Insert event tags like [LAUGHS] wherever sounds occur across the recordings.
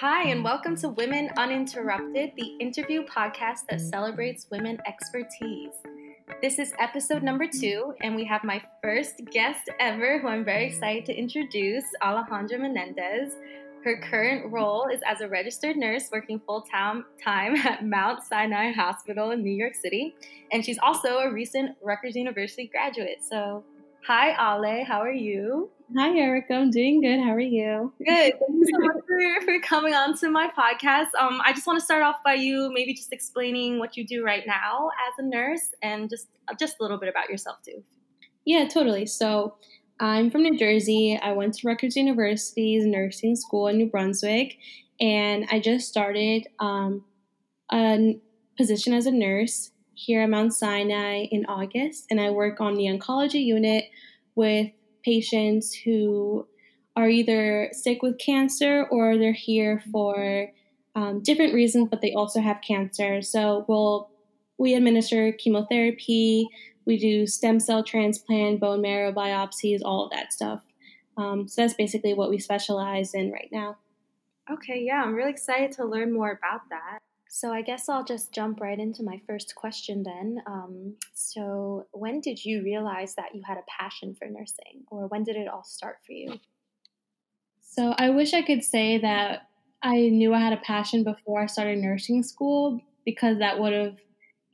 Hi, and welcome to Women Uninterrupted, the interview podcast that celebrates women expertise. This is episode number two, and we have my first guest ever, who I'm very excited to introduce, Alejandra Menendez. Her current role is as a registered nurse working full time at Mount Sinai Hospital in New York City, and she's also a recent Rutgers University graduate. So, hi, Ale, how are you? Hi, Erica. I'm doing good. How are you? Good. Thank you so much for, for coming on to my podcast. Um, I just want to start off by you maybe just explaining what you do right now as a nurse and just just a little bit about yourself too. Yeah, totally. So I'm from New Jersey. I went to Rutgers University's nursing school in New Brunswick, and I just started um, a position as a nurse here at Mount Sinai in August, and I work on the oncology unit with patients who are either sick with cancer or they're here for um, different reasons, but they also have cancer. So we'll we administer chemotherapy, we do stem cell transplant, bone marrow biopsies, all of that stuff. Um, so that's basically what we specialize in right now. Okay, yeah, I'm really excited to learn more about that. So I guess I'll just jump right into my first question then. Um, so when did you realize that you had a passion for nursing, or when did it all start for you? So I wish I could say that I knew I had a passion before I started nursing school because that would have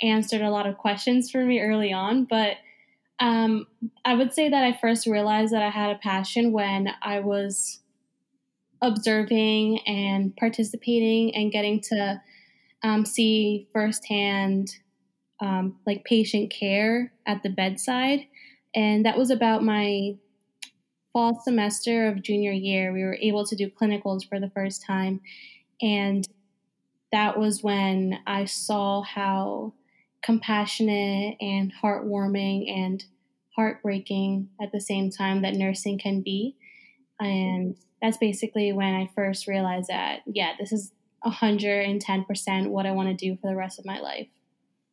answered a lot of questions for me early on. But um, I would say that I first realized that I had a passion when I was observing and participating and getting to um, see firsthand um, like patient care at the bedside. And that was about my fall semester of junior year. We were able to do clinicals for the first time. And that was when I saw how compassionate and heartwarming and heartbreaking at the same time that nursing can be. And that's basically when I first realized that, yeah, this is 110% what I want to do for the rest of my life.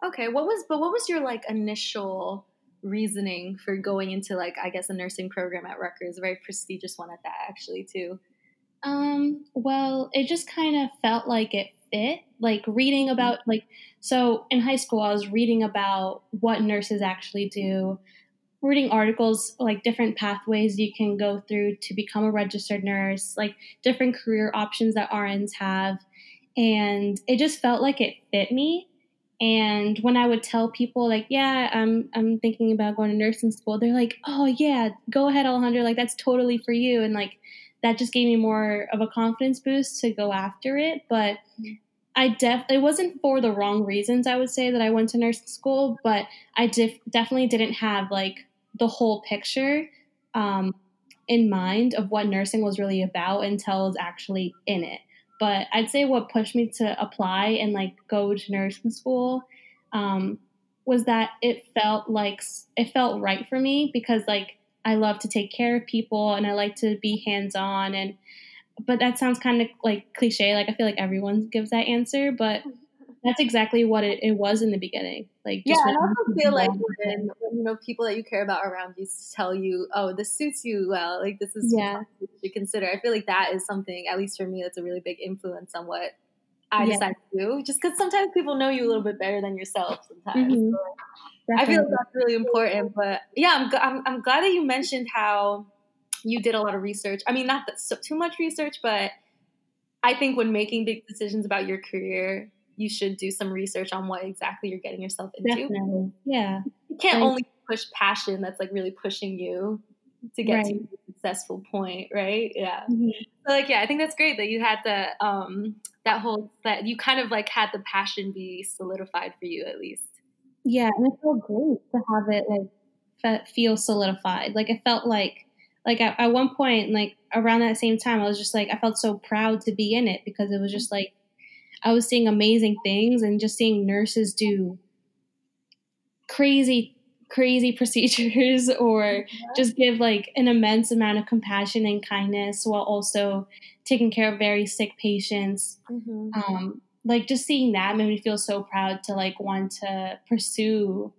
Okay, what was but what was your like initial reasoning for going into like I guess a nursing program at Rutgers, a very prestigious one at that actually too? Um, well, it just kind of felt like it fit. Like reading about like so in high school I was reading about what nurses actually do, reading articles like different pathways you can go through to become a registered nurse, like different career options that RNs have and it just felt like it fit me. And when I would tell people like, yeah, I'm I'm thinking about going to nursing school, they're like, oh yeah, go ahead, Alejandra, like that's totally for you. And like that just gave me more of a confidence boost to go after it. But I def it wasn't for the wrong reasons. I would say that I went to nursing school, but I def- definitely didn't have like the whole picture um, in mind of what nursing was really about until I was actually in it. But I'd say what pushed me to apply and like go to nursing school um, was that it felt like it felt right for me because like I love to take care of people and I like to be hands on and but that sounds kind of like cliche like I feel like everyone gives that answer but that's exactly what it, it was in the beginning. Like, yeah, I also feel like when, when, you know people that you care about around you tell you, "Oh, this suits you well," like this is yeah to consider. I feel like that is something, at least for me, that's a really big influence on what I yeah. decide to do. Just because sometimes people know you a little bit better than yourself. Sometimes mm-hmm. so I feel like that's really important. But yeah, I'm, I'm I'm glad that you mentioned how you did a lot of research. I mean, not that so, too much research, but I think when making big decisions about your career, you should do some research on what exactly you're getting yourself into. Definitely. Yeah. You can't only push passion that's like really pushing you to get right. to a successful point, right? Yeah. Mm-hmm. So like yeah, I think that's great that you had the um that whole that you kind of like had the passion be solidified for you at least. Yeah, and it felt great to have it like feel solidified. Like it felt like like at, at one point like around that same time I was just like I felt so proud to be in it because it was just like I was seeing amazing things and just seeing nurses do crazy crazy [LAUGHS] procedures or just give like an immense amount of compassion and kindness while also taking care of very sick patients. Mm-hmm. um, like just seeing that made me feel so proud to like want to pursue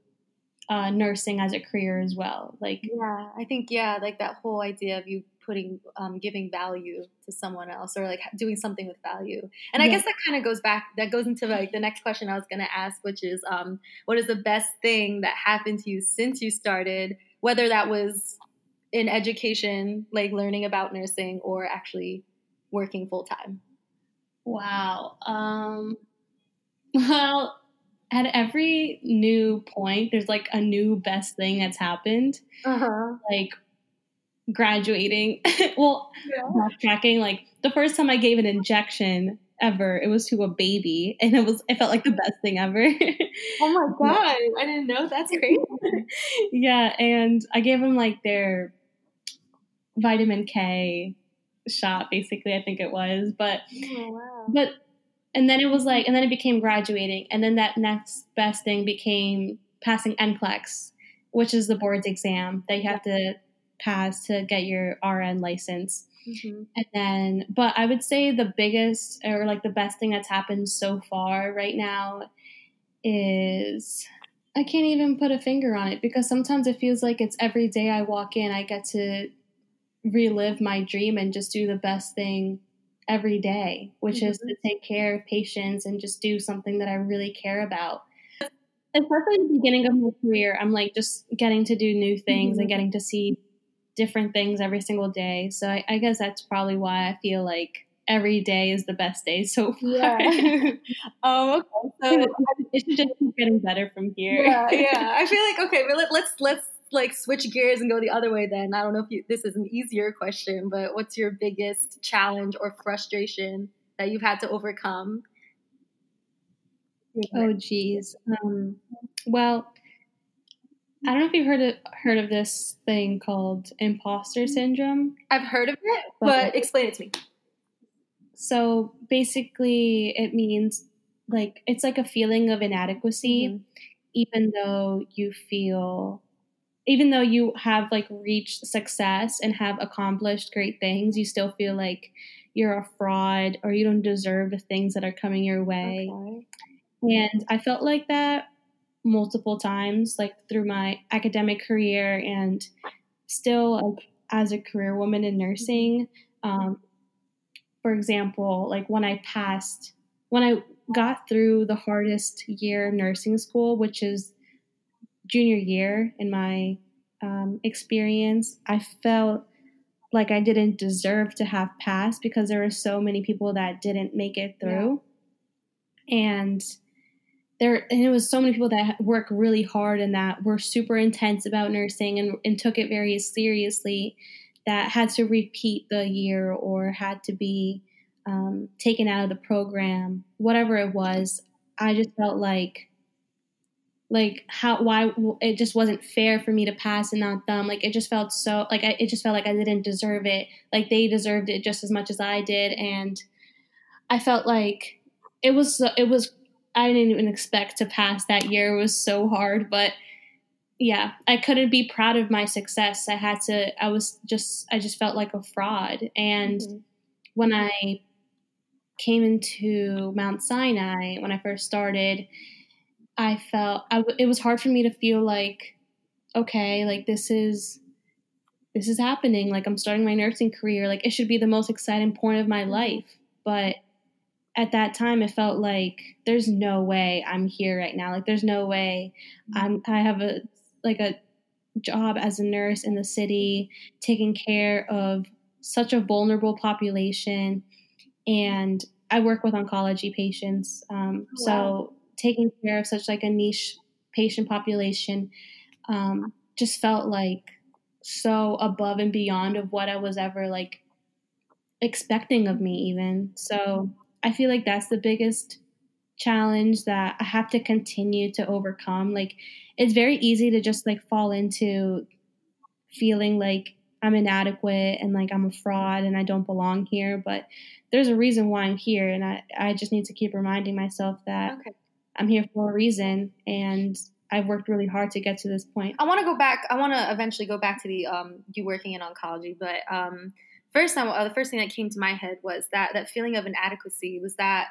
uh, nursing as a career as well. Like yeah i think yeah like that whole idea of you putting um, giving value to someone else or like doing something with value and Yeah. i guess that kind of goes back that goes into like the next question i was going to ask which is um, what is the best thing that happened to you since you started whether that was in education like learning about nursing or actually working full-time Wow. Um, [LAUGHS] well, at every new point, there's like a new best thing that's happened. uh-huh Like graduating. [LAUGHS] well, yeah. backtracking. Like the first time I gave an injection ever, it was to a baby, and it was I felt like the best thing ever. oh my [LAUGHS] god i didn't know that's [LAUGHS] crazy yeah, and I gave him like their vitamin K shot, basically. I think it was, but oh, wow but and then it was like and then it became graduating and then that next best thing became passing NCLEX, which is the board's exam that you have to pass to get your RN license. Mhm. And then but I would say the biggest or like the best thing that's happened so far right now is I can't even put a finger on it because sometimes it feels like it's every day I walk in I get to relive my dream and just do the best thing every day, which is to take care of patients and just do something that I really care about. Especially the beginning of my career, I'm like just getting to do new things and Mhm. getting to see different things every single day. So I, I guess that's probably why I feel like every day is the best day so far. Yeah. um, [LAUGHS] [LAUGHS] okay. So [LAUGHS] it should just keep getting better from here. yeah, yeah. I feel like okay, but let, let's let's like switch gears and go the other way. Then I don't know if you, this is an easier question, but what's your biggest challenge or frustration that you've had to overcome? Oh, geez. Um, well, I don't know if you've heard of, heard of this thing called imposter syndrome. I've heard of it, but explain it to me. So basically, it means like it's like a feeling of inadequacy, Mhm. even though you feel, even though you have like reached success and have accomplished great things, you still feel like you're a fraud or you don't deserve the things that are coming your way. Okay. And I felt like that multiple times, like through my academic career and still like, as a career woman in nursing. Um, for example, like when I passed, when I got through the hardest year of nursing school, which is junior year in my um, experience, I felt like I didn't deserve to have passed because there were so many people that didn't make it through. And there and it was so many people that work really hard and that were super intense about nursing and, and took it very seriously that had to repeat the year or had to be um, taken out of the program whatever it was. I just felt like like how why it just wasn't fair for me to pass and not them. Like it just felt so like I, it just felt like i didn't deserve it. Like they deserved it just as much as i did. And i felt like it was it was i didn't even expect to pass that year it was so hard but yeah i couldn't be proud of my success i had to i was just i just felt like a fraud and Mhm. when I came into Mount Sinai when I first started, I felt I w- it was hard for me to feel like okay, like this is this is happening. Like I'm starting my nursing career. Like it should be the most exciting point of my life. But at that time, it felt like there's no way I'm here right now. Like there's no way I'm. I have a like a job as a nurse in the city, taking care of such a vulnerable population, and I work with oncology patients. Um, Oh, So taking care of such like a niche patient population um, just felt like so above and beyond of what I was ever like expecting of me even. So I feel like that's the biggest challenge that I have to continue to overcome. Like it's very easy to just like fall into feeling like I'm inadequate and like I'm a fraud and I don't belong here, but there's a reason why I'm here and I I just need to keep reminding myself that Okay. I'm here for a reason and I've worked really hard to get to this point. I want to go back. I want to eventually go back to the um, you working in oncology, but um, first, I, uh, the first thing that came to my head was that that feeling of inadequacy. Was that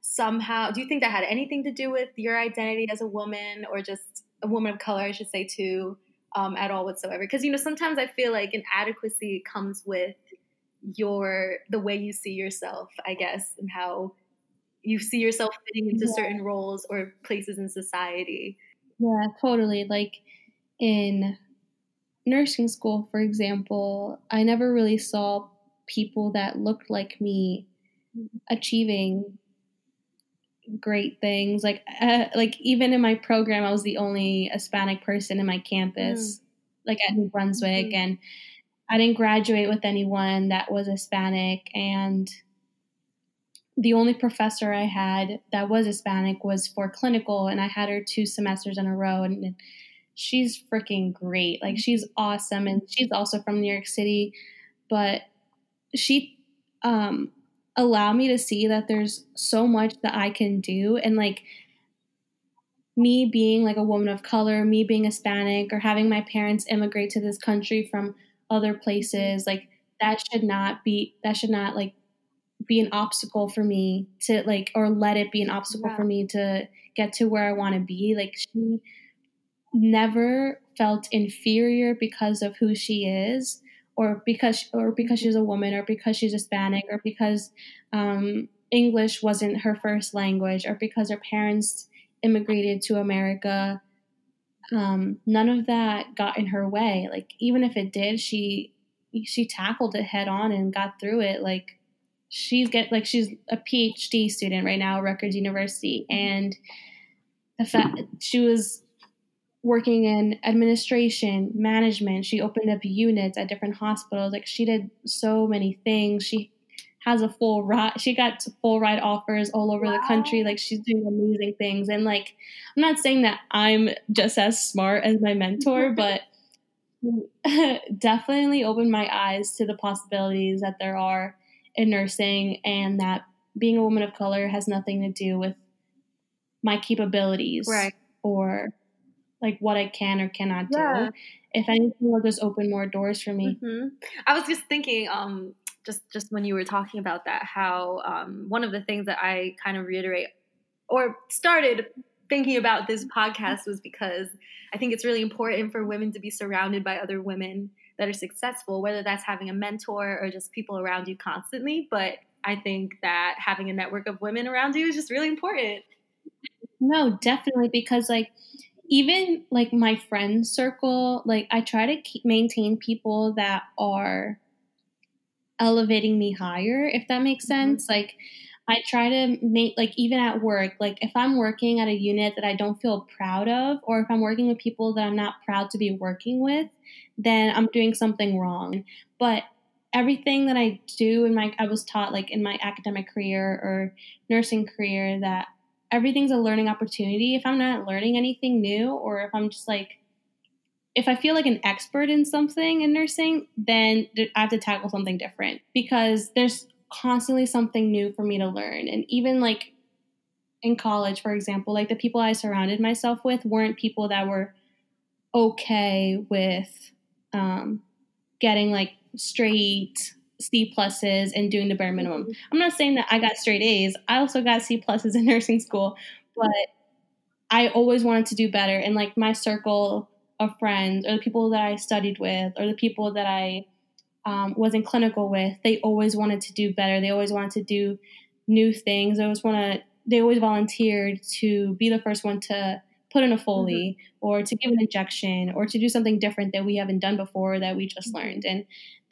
somehow? Do you think that had anything to do with your identity as a woman, or just a woman of color? I should say too, um, at all whatsoever. Because you know, sometimes I feel like inadequacy comes with your the way you see yourself, I guess, and how you see yourself fitting into yeah. certain roles or places in society. Yeah, totally. Like in nursing school, for example, I never really saw people that looked like me achieving great things. Like, uh, like even in my program, I was the only Hispanic person in my campus, mm. like at New Brunswick, mm-hmm. and I didn't graduate with anyone that was Hispanic, and the only professor I had that was Hispanic was for clinical, and I had her two semesters in a row, and she's freaking great. Like she's awesome, and she's also from New York City, but she um, allowed me to see that there's so much that I can do, and like me being like a woman of color, me being Hispanic, or having my parents immigrate to this country from other places, like that should not be that should not like be an obstacle for me to like or let it be an obstacle yeah. for me to get to where I want to be. Like she never felt inferior because of who she is or because or because she's a woman or because she's Hispanic or because um, English wasn't her first language or because her parents immigrated to America. Um, none of that got in her way. Like even if it did, she she tackled it head on and got through it. Like she's get like she's a PhD student right now at Rutgers University, and the fact she was working in administration, management. She opened up units at different hospitals. Like she did so many things. She has a full ride. She got full ride offers all over wow. the country. Like she's doing amazing things. And like, I'm not saying that I'm just as smart as my mentor, [LAUGHS] but [LAUGHS] definitely opened my eyes to the possibilities that there are in nursing and that being a woman of color has nothing to do with my capabilities right. or like what I can or cannot do. Yeah. If anything, will just open more doors for me. Mm-hmm. I was just thinking, um, just just when you were talking about that, how um, one of the things that I kind of reiterate or started thinking about this podcast was because I think it's really important for women to be surrounded by other women that are successful, whether that's having a mentor or just people around you constantly. But I think that having a network of women around you is just really important. No, definitely, because like even like my friend circle, like I try to keep, maintain people that are elevating me higher, if that makes mm-hmm. sense. Mm-hmm. Like I try to make like even at work, like if I'm working at a unit that I don't feel proud of, or if I'm working with people that I'm not proud to be working with, then I'm doing something wrong. But everything that I do in my I was taught like in my academic career or nursing career that everything's a learning opportunity. If I'm not learning anything new or if I'm just like if I feel like an expert in something in nursing, then I have to tackle something different because there's constantly something new for me to learn. And even like in college, for example, like the people I surrounded myself with weren't people that were okay with um, getting like straight C pluses and doing the bare minimum. Mm-hmm. I'm not saying that I got straight A's. I also got C pluses in [LAUGHS] nursing school, but I always wanted to do better. And like my circle of friends or the people that I studied with or the people that I um, was in clinical with, they always wanted to do better. They always wanted to do new things. They always want to. They always volunteered to be the first one to put in a Foley mm-hmm. or to give an injection or to do something different that we haven't done before that we just mm-hmm. learned. And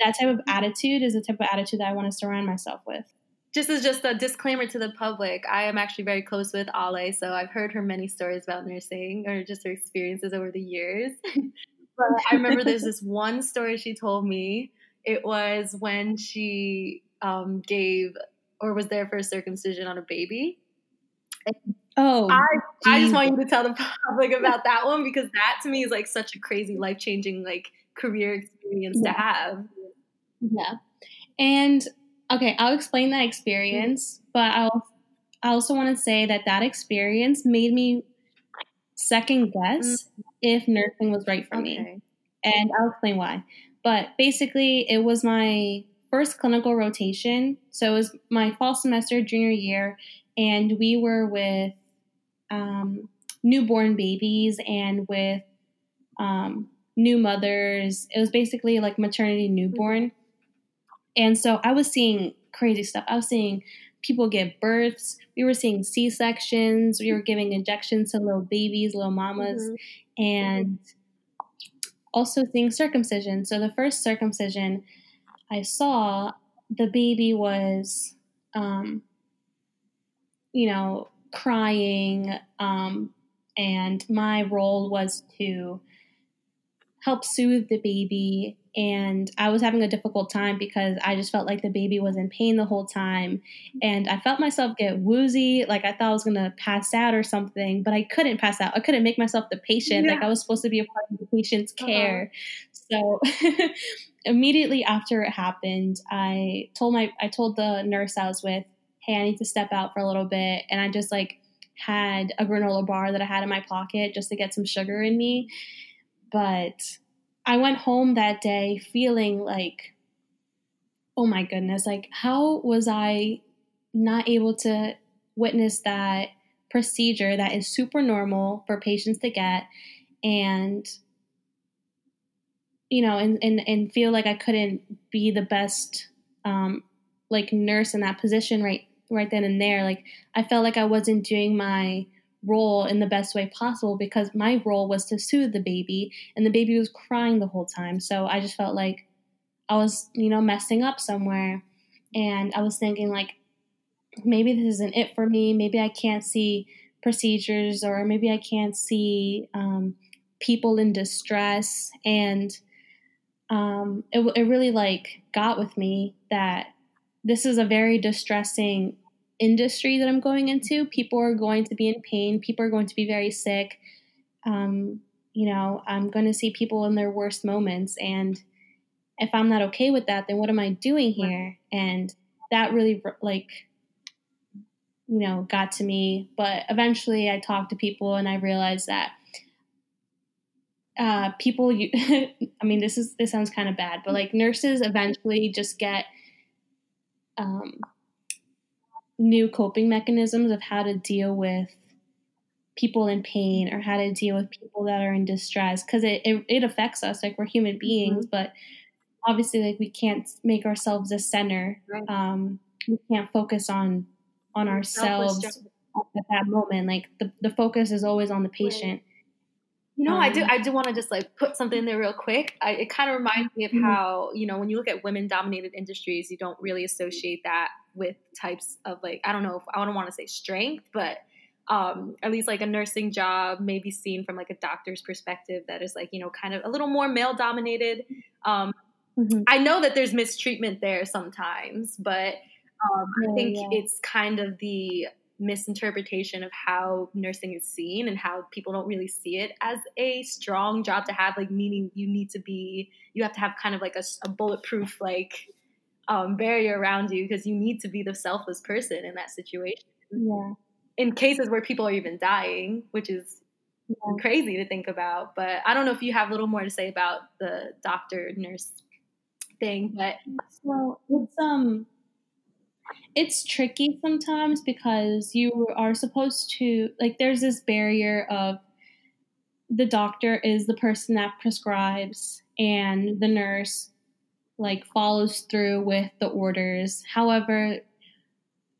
that type of attitude is the type of attitude that I want to surround myself with. Just as just a disclaimer to the public, I am actually very close with Ale, so I've heard her many stories about nursing or just her experiences over the years. [LAUGHS] but I remember there's this [LAUGHS] one story she told me it was when she um, gave or was there for a circumcision on a baby. Oh, I, I just want you to tell the [LAUGHS] public about that one because that to me is like such a crazy life changing like career experience yeah. to have. Yeah, and okay, I'll explain that experience, but I'll I also want to say that that experience made me second guess mm-hmm. if nursing was right for okay. me, and I'll explain why. But basically, it was my first clinical rotation. So it was my fall semester, junior year, and we were with um, newborn babies and with um, new mothers. It was basically like maternity newborn. and so I was seeing crazy stuff. I was seeing people give births. We were seeing C sections. We were giving injections to little babies, little mamas, mm-hmm. and also seeing circumcision. So the first circumcision I saw, the baby was, um, you know, crying, um, and my role was to help soothe the baby and I was having a difficult time because I just felt like the baby was in pain the whole time. And I felt myself get woozy, like I thought I was going to pass out or something, but I couldn't pass out. I couldn't make myself the patient. Yeah. Like I was supposed to be a part of the patient's uh-huh. care. Uh-huh. So [LAUGHS] immediately after it happened, I told my I told the nurse I was with, "Hey, I need to step out for a little bit." And I just like had a granola bar that I had in my pocket just to get some sugar in me. But I went home that day feeling like, oh my goodness, like, how was I not able to witness that procedure that is super normal for patients to get and you know and and, and feel like i couldn't be the best um like nurse in that position right right then and there like i felt like i wasn't doing my role in the best way possible because my role was to soothe the baby and the baby was crying the whole time. So I just felt like I was, you know, messing up somewhere. And I was thinking, like, maybe this isn't it for me. Maybe I can't see procedures or maybe I can't see um, people in distress. And um, it, it really, like, got with me that this is a very distressing industry that I'm going into, people are going to be in pain. People are going to be very sick. Um, you know, I'm going to see people in their worst moments. And if I'm not okay with that, then what am I doing here? And that really, like, you know, got to me. But eventually I talked to people and I realized that uh, people, you, [LAUGHS] I mean, this is, this sounds kind of bad, but like nurses eventually just get, um, new coping mechanisms of how to deal with people in pain or how to deal with people that are in distress because it, it, it, affects us like we're human beings mm-hmm. but obviously like we can't make ourselves a center right. um, we can't focus on on ourselves at that moment like the, the focus is always on the patient know, um, I do. I do want to just like put something in there real quick. I, it kind of reminds me of mm-hmm. how you know when you look at women-dominated industries, you don't really associate that with types of like I don't know if I don't want to say strength, but um, at least like a nursing job may be seen from like a doctor's perspective that is like you know kind of a little more male-dominated. Um, mm-hmm. I know that there's mistreatment there sometimes, but um, I think yeah. it's kind of the misinterpretation of how nursing is seen and how people don't really see it as a strong job to have like meaning you need to be you have to have kind of like a, a bulletproof like um, barrier around you because you need to be the selfless person in that situation yeah in cases where people are even dying which is yeah. crazy to think about but i don't know if you have a little more to say about the doctor nurse thing but so it's um it's tricky sometimes because you are supposed to like there's this barrier of the doctor is the person that prescribes and the nurse like follows through with the orders. However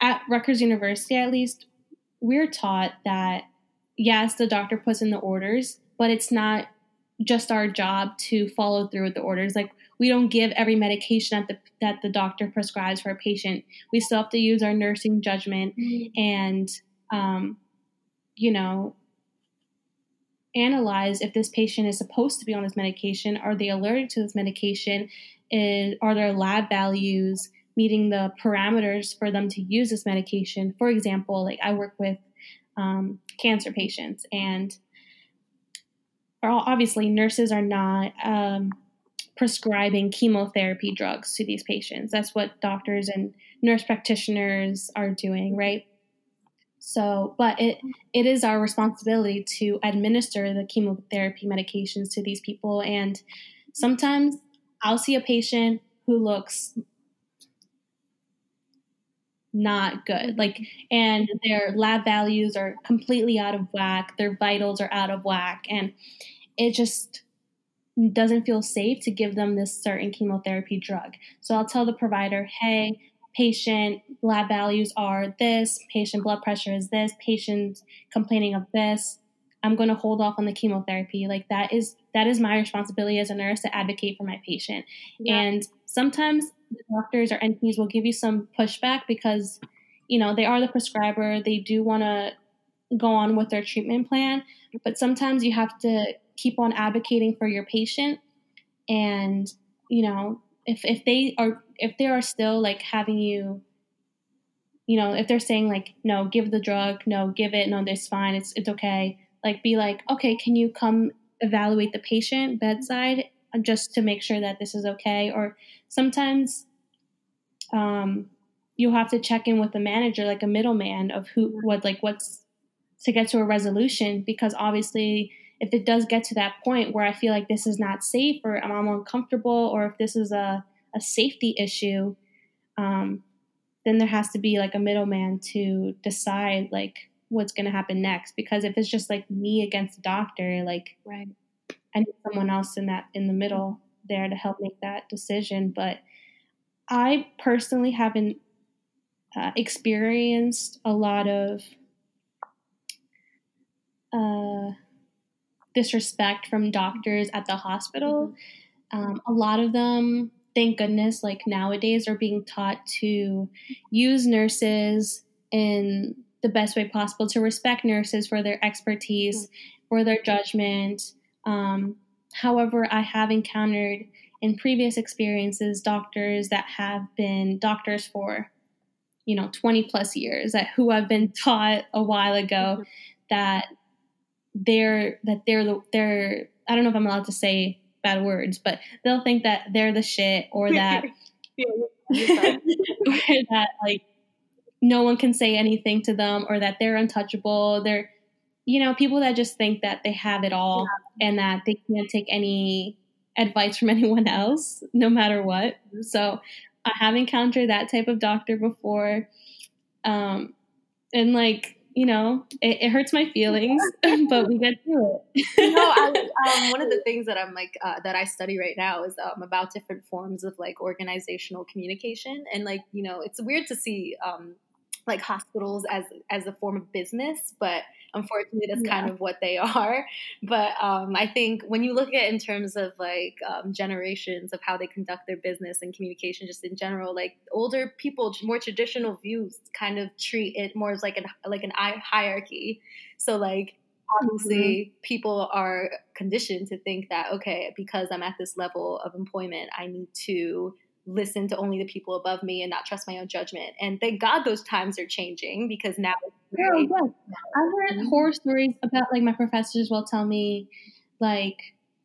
at Rutgers University at least we're taught that yes the doctor puts in the orders but it's not just our job to follow through with the orders. Like we don't give every medication that the that the doctor prescribes for a patient. We still have to use our nursing judgment mm-hmm. and um, you know analyze if this patient is supposed to be on this medication. Are they allergic to this medication? Is, are their lab values meeting the parameters for them to use this medication? For example, like I work with um, cancer patients, and obviously nurses are not um, prescribing chemotherapy drugs to these patients. That's what doctors and nurse practitioners are doing, right? So, but it it is our responsibility to administer the chemotherapy medications to these people and sometimes I'll see a patient who looks not good. Mm-hmm. Like and their lab values are completely out of whack, their vitals are out of whack and it just doesn't feel safe to give them this certain chemotherapy drug. So I'll tell the provider, hey, patient lab values are this, patient blood pressure is this, patient complaining of this. I'm going to hold off on the chemotherapy. Like that is that is my responsibility as a nurse to advocate for my patient. Yeah. And sometimes doctors or NPs will give you some pushback because you know they are the prescriber. They do want to go on with their treatment plan, but sometimes you have to keep on advocating for your patient. And you know if if they are if they are still like having you you know if they're saying like no give the drug no give it no this fine it's it's okay like be like okay can you come evaluate the patient bedside just to make sure that this is okay? Or sometimes um you'll have to check in with the manager like a middleman of who what like what's to get to a resolution because obviously if it does get to that point where I feel like this is not safe or I'm uncomfortable or if this is a, a safety issue, um, then there has to be like a middleman to decide like what's going to happen next. Because if it's just like me against the doctor, like right. I need someone else in that in the middle there to help make that decision. But I personally haven't uh, experienced a lot of uh, disrespect from doctors at the hospital. Mm-hmm. Um, a lot of them, thank goodness, like nowadays are being taught to use nurses in the best way possible, to respect nurses for their expertise, mm-hmm. for their judgment. Um, however, I have encountered in previous experiences doctors that have been doctors for you know 20 plus years that who I've been [LAUGHS] taught a while ago mm-hmm. that they're that they're the they're I don't know if I'm allowed to say bad words, but they'll think that they're the shit or [LAUGHS] that [LAUGHS] or that like no one can say anything to them or that they're untouchable. They're you know, people that just think that they have it all yeah. and that they can't take any advice from [LAUGHS] anyone else, no matter what. So I have encountered that type of doctor before. Um, and like you know, it, it hurts my feelings, [LAUGHS] but we get through it. you know, I, [LAUGHS] um, one of the things that I'm like uh, that I study right now is um, about different forms of like organizational communication, and like you know, it's weird to see um, like hospitals as as a form of business, but unfortunately that's yeah. kind of what they [LAUGHS] are. But um, I think when you look at in terms of like um, generations of how they conduct their business and communication, just in general, like older people, more traditional views kind of treat it more as like an like an hierarchy. So like obviously mm-hmm. people are conditioned to think that okay because i'm at this level of employment i need to listen to only the people above me and not trust my own judgment. And thank God those times are changing because now. Oh, yes. I've heard mm-hmm. horror stories about like my professors will tell me, like,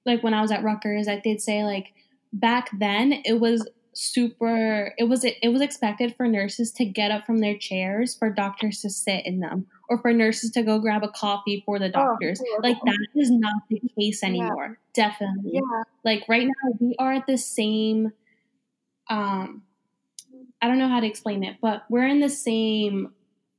like when I was at Rutgers, I did say like back then it was super it was it was expected for nurses to get up from their chairs for doctors to sit in them or for nurses to go grab a coffee for the oh, doctors oh, like that is not the case anymore yeah. definitely yeah like right now we are at the same um, I don't know how to explain it, but we're in the same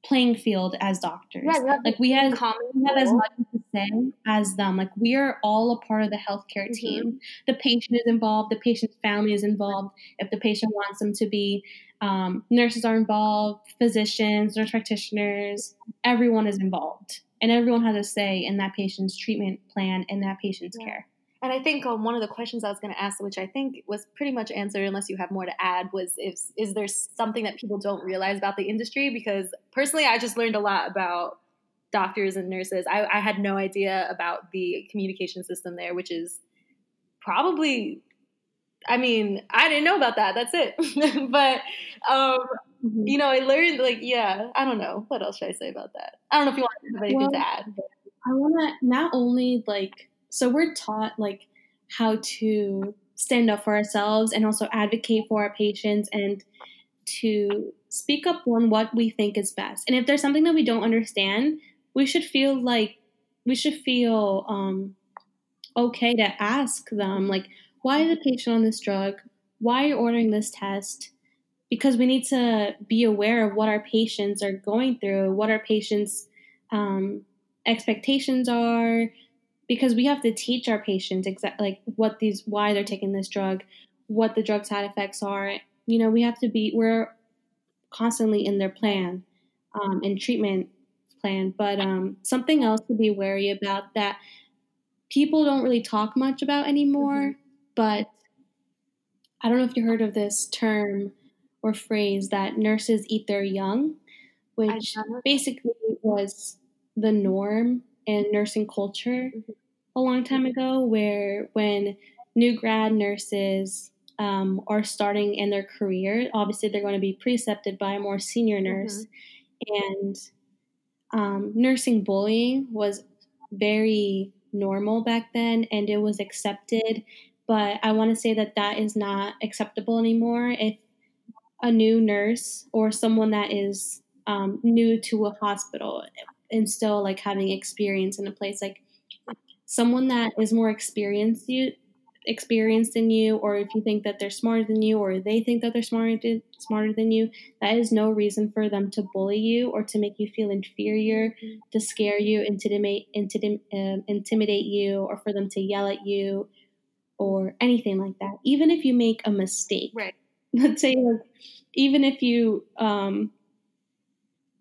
playing field as doctors. Yeah, like we have, common we have as much to say as them. Like we are all a part of the healthcare mm-hmm. team. The patient is involved. The patient's family is involved. If the patient wants them to be, um, nurses are involved. Physicians, nurse practitioners, everyone is involved, and everyone has a say in that patient's treatment plan and that patient's yeah. care. And I think um, one of the questions I was going to ask, which I think was pretty much answered, unless you have more to add, was if is there something that people don't realize about the industry? Because personally, I just learned a lot about doctors and nurses. I, I had no idea about the communication system there, which is probably, I mean, I didn't know about that. That's it. [LAUGHS] but um, mm-hmm. you know, I learned like, yeah, I don't know. What else should I say about that? I don't know if you want to have anything well, to add. But. I want to not only like so we're taught like how to stand up for ourselves and also advocate for our patients and to speak up on what we think is best. And if there's something that we don't understand, we should feel like we should feel um, okay to ask them, like, why is the patient on this drug? Why are you ordering this test? Because we need to be aware of what our patients are going through, what our patients' um, expectations are, because we have to teach our patients exactly like what these why they're taking this drug, what the drug side effects are. You know, we have to be we're constantly in their plan um, and treatment plan. But um, something else to be wary about that people don't really talk much about anymore. Mm-hmm. But I don't know if you heard of this term or phrase that nurses eat their young, which basically was the norm in nursing culture mm-hmm. a long time ago, where when new grad nurses um, are starting in their career, obviously they're going to be precepted by a more senior nurse. Mm-hmm. And um, nursing bullying was very normal back then and it was accepted. But I want to say that that is not acceptable anymore. If a new nurse or someone that is um, new to a hospital and still like having experience in a place like someone that is more experienced you experienced than you or if you think that they're smarter than you or they think that they're smarter smarter than you that is no reason for them to bully you or to make you feel inferior mm-hmm. to scare you intimidate intimidate, um, intimidate you or for them to yell at you or anything like that. Even if you make a mistake. Right. [LAUGHS] Let's say like even if you um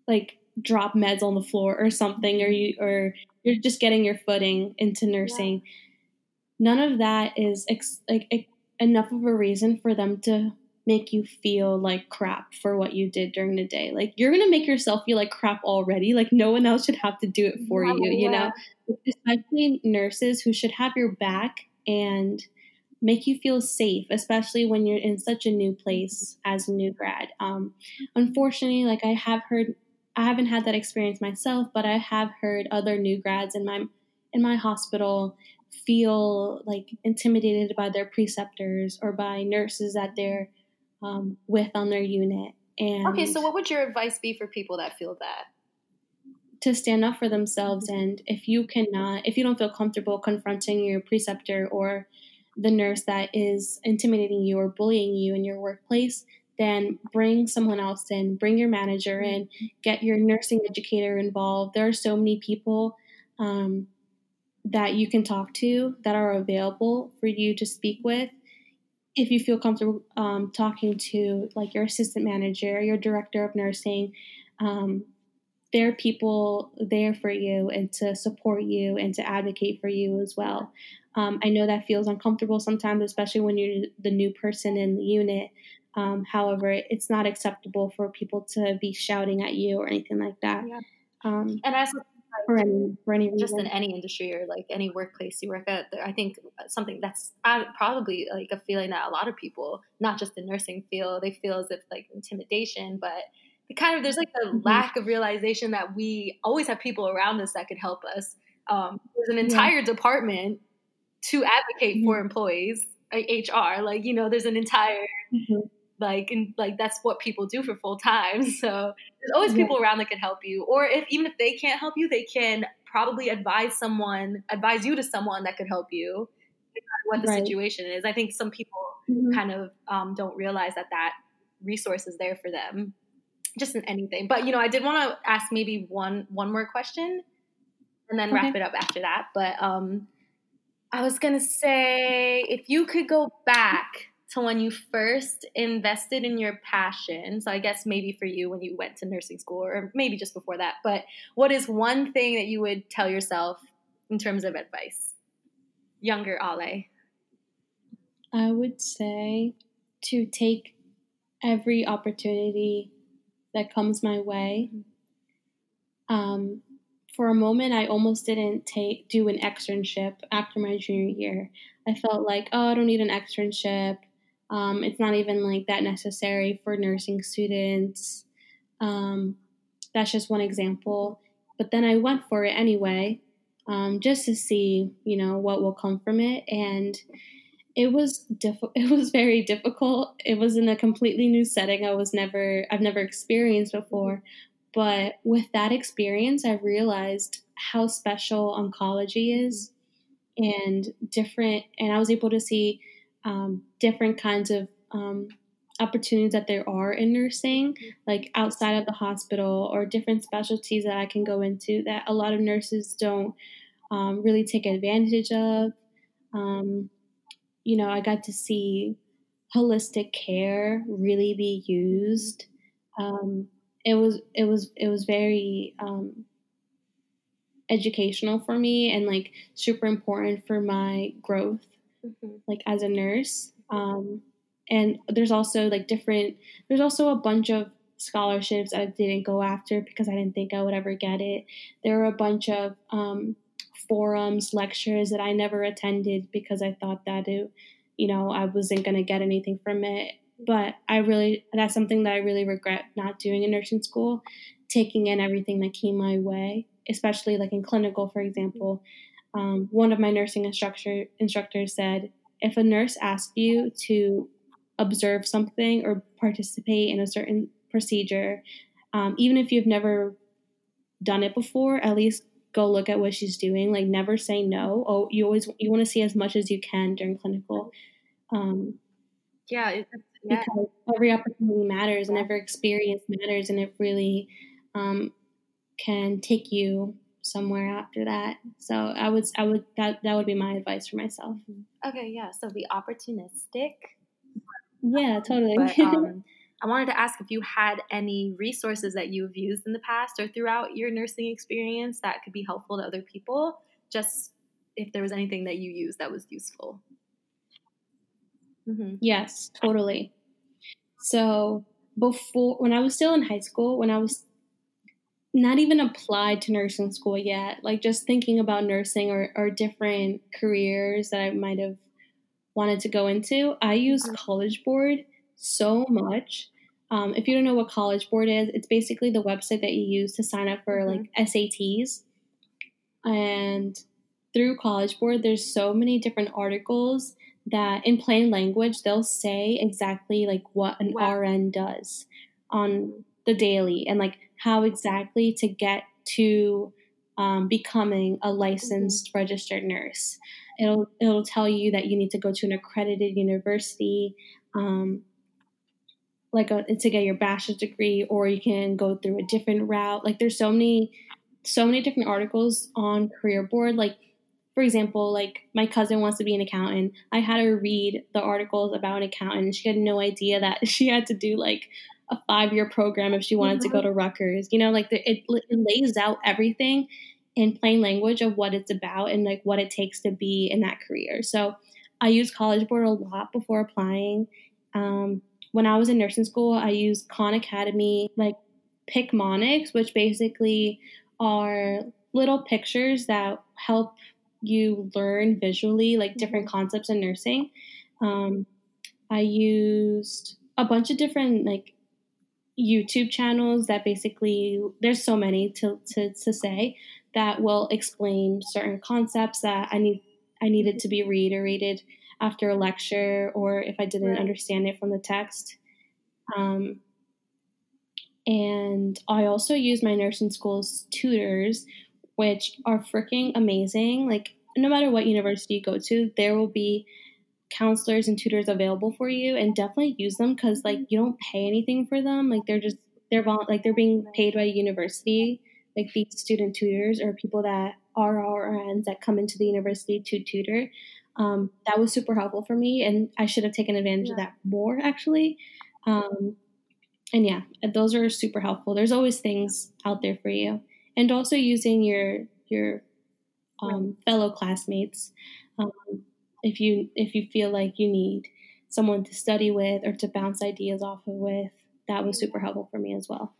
like drop meds on the floor or something or you or you're just getting your footing into nursing. Yeah. none of that is ex- like ex- enough of a reason for them to make you feel like crap for what you did during the day. Like you're gonna make yourself feel like crap already. Like no one else should have to do it for yeah, you you know? Especially nurses who should have your back and make you feel safe, especially when you're in such a new place as a new grad. Um, unfortunately, like I have heard, I haven't had that experience myself, but I have heard other new grads in my in my hospital feel like intimidated by their preceptors or by nurses that they're um, with on their unit. And okay, so what would your advice be for people that feel that? To stand up for themselves, and if you cannot, if you don't feel comfortable confronting your preceptor or the nurse that is intimidating you or bullying you in your workplace, then bring someone else in, bring your manager in, get your nursing educator involved. There are so many people um, that you can talk to that are available for you to speak with. If you feel comfortable um, talking to like your assistant manager, your director of nursing, um, there are people there for you and to support you and to advocate for you as well. Um, I know that feels uncomfortable sometimes, especially when you're the new person in the unit. Um, however, it's not acceptable for people to be shouting at you or anything like that. Yeah. Um, and as for any, for any just in any industry or like any workplace you work at, I think something that's probably like a feeling that a lot of people, not just the nursing feel, they feel as if like intimidation, but kind of there's like a mm-hmm. lack of realization that we always have people around us that could help us. Um, there's an entire yeah. department to advocate mm-hmm. for employees, HR. Like you know, there's an entire mm-hmm. Like and like that's what people do for full time. [LAUGHS] So there's always yeah. people around that can help you, or if even if they can't help you, they can probably advise someone, advise you to someone that could help you. What the right. situation is, I think some people mm-hmm. kind of um, don't realize that that resource is there for them, just in anything. But you know, I did want to ask maybe one one more question, and then okay. wrap it up after that. But um, I was going to say if you could go back to when you first invested in your passion, so I guess maybe for you when you went to nursing school or maybe just before that, but what is one thing that you would tell yourself in terms of advice? Younger Ale. I would say to take every opportunity that comes my way. Um, for a moment, I almost didn't take do an externship after my junior year. I felt like, oh, I don't need an externship. Um, it's not even like that necessary for nursing students. Um, that's just one example. But then I went for it anyway, um, just to see, you know, what will come from it. And it was diff- [LAUGHS] it was very difficult. It was in a completely new setting. I was never I've never experienced before. But with that experience, I realized how special oncology is and different, and I was able to see um, different kinds of um, opportunities that there are in nursing, like outside of the hospital, or different specialties that I can go into that a lot of nurses don't um, really take advantage of. Um, you know, I got to see holistic care really be used. Um, it was it was it was very um, educational for me and like super important for my growth, mm-hmm. like as a nurse. Um, and there's also like different. There's also a bunch of scholarships I didn't go after because I didn't think I would ever get it. There were a bunch of um, forums, lectures that I never attended because I thought that it, you know, I wasn't going to get anything from it. But I really, that's something that I really regret not doing in nursing school, taking in everything that came my way, especially like in clinical, for example. Um, one of my nursing instructor instructors said, if a nurse asks you to observe something or participate in a certain procedure, um, even if you've never done it before, at least go look at what she's doing. Like never say no. Oh, you always you want to see as much as you can during clinical. Um, yeah, it, yeah, because every opportunity matters and every experience matters, and it really um, can take you somewhere after that. So I would I would that that would be my advice for myself. Okay, yeah. So be opportunistic. Yeah, totally. But, [LAUGHS] um, I wanted to ask if you had any resources that you've used in the past or throughout your nursing experience that could be helpful to other people, just if there was anything that you used that was useful. Mm-hmm. Yes, totally. So, before, when I was still in high school, when I was not even applied to nursing school yet, like just thinking about nursing or, or different careers that I might have wanted to go into, I used mm-hmm. College Board so much. Um, if you don't know what College Board is, it's basically the website that you use to sign up for mm-hmm. like SATs. And through College Board, there's so many different articles that in plain language they'll say exactly like what an wow. RN does on the daily and like how exactly to get to um, becoming a licensed mm-hmm. registered nurse. It'll it'll tell you that you need to go to an accredited university. Um, like a, to get your bachelor's degree or you can go through a different route like there's so many so many different articles on career board like for example like my cousin wants to be an accountant i had her read the articles about an accountant she had no idea that [LAUGHS] she had to do like a five year program if she wanted mm-hmm. to go mm-hmm. to Rutgers. You know, like the, it, it lays out everything in plain language of what it's about and like what it takes to be in that career. So I use College Board a lot before applying. Um, when I was in nursing school, I used Khan Academy, like Picmonics, which basically are little pictures that help you learn visually, like different mm-hmm. concepts in nursing. Um, I used a bunch of different like YouTube channels that basically there's so many to, to, to say that will explain certain concepts that I need I needed to be reiterated after a lecture or if I didn't right. understand it from the text. Um, and I also use my nursing school's tutors, which are freaking amazing. Like, no matter what university you go to, there will be counselors and tutors available for you, and definitely use them because, like, you don't pay anything for them. Like, they're just they're like they're being paid by a university. Like these student tutors or people that are RNs that come into the university to tutor um, that was super helpful for me, and I should have taken advantage yeah. of that more actually. Um, and yeah, those are super helpful. There's always things out there for you, and also using your your um, fellow classmates um, if you if you feel like you need someone to study with or to bounce ideas off of with. That was super helpful for me as well.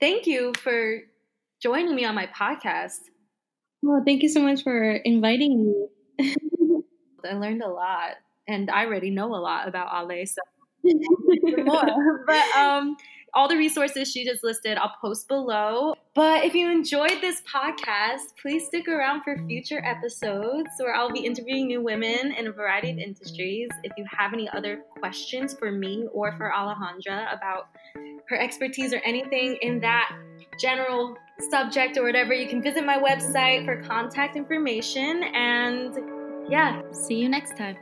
Thank you for joining me on my podcast. Well, thank you so much for inviting me. [LAUGHS] I learned a lot, and I already know a lot about Ale, so more. [LAUGHS] [LAUGHS] But um, all the resources she just listed, I'll post below. But if you enjoyed this podcast, please stick around for future episodes where I'll be interviewing new women in a variety of industries. If you have any other questions for me or for Alejandra about her expertise or anything in that general subject or whatever, you can visit my website for contact information and yeah, see you next time.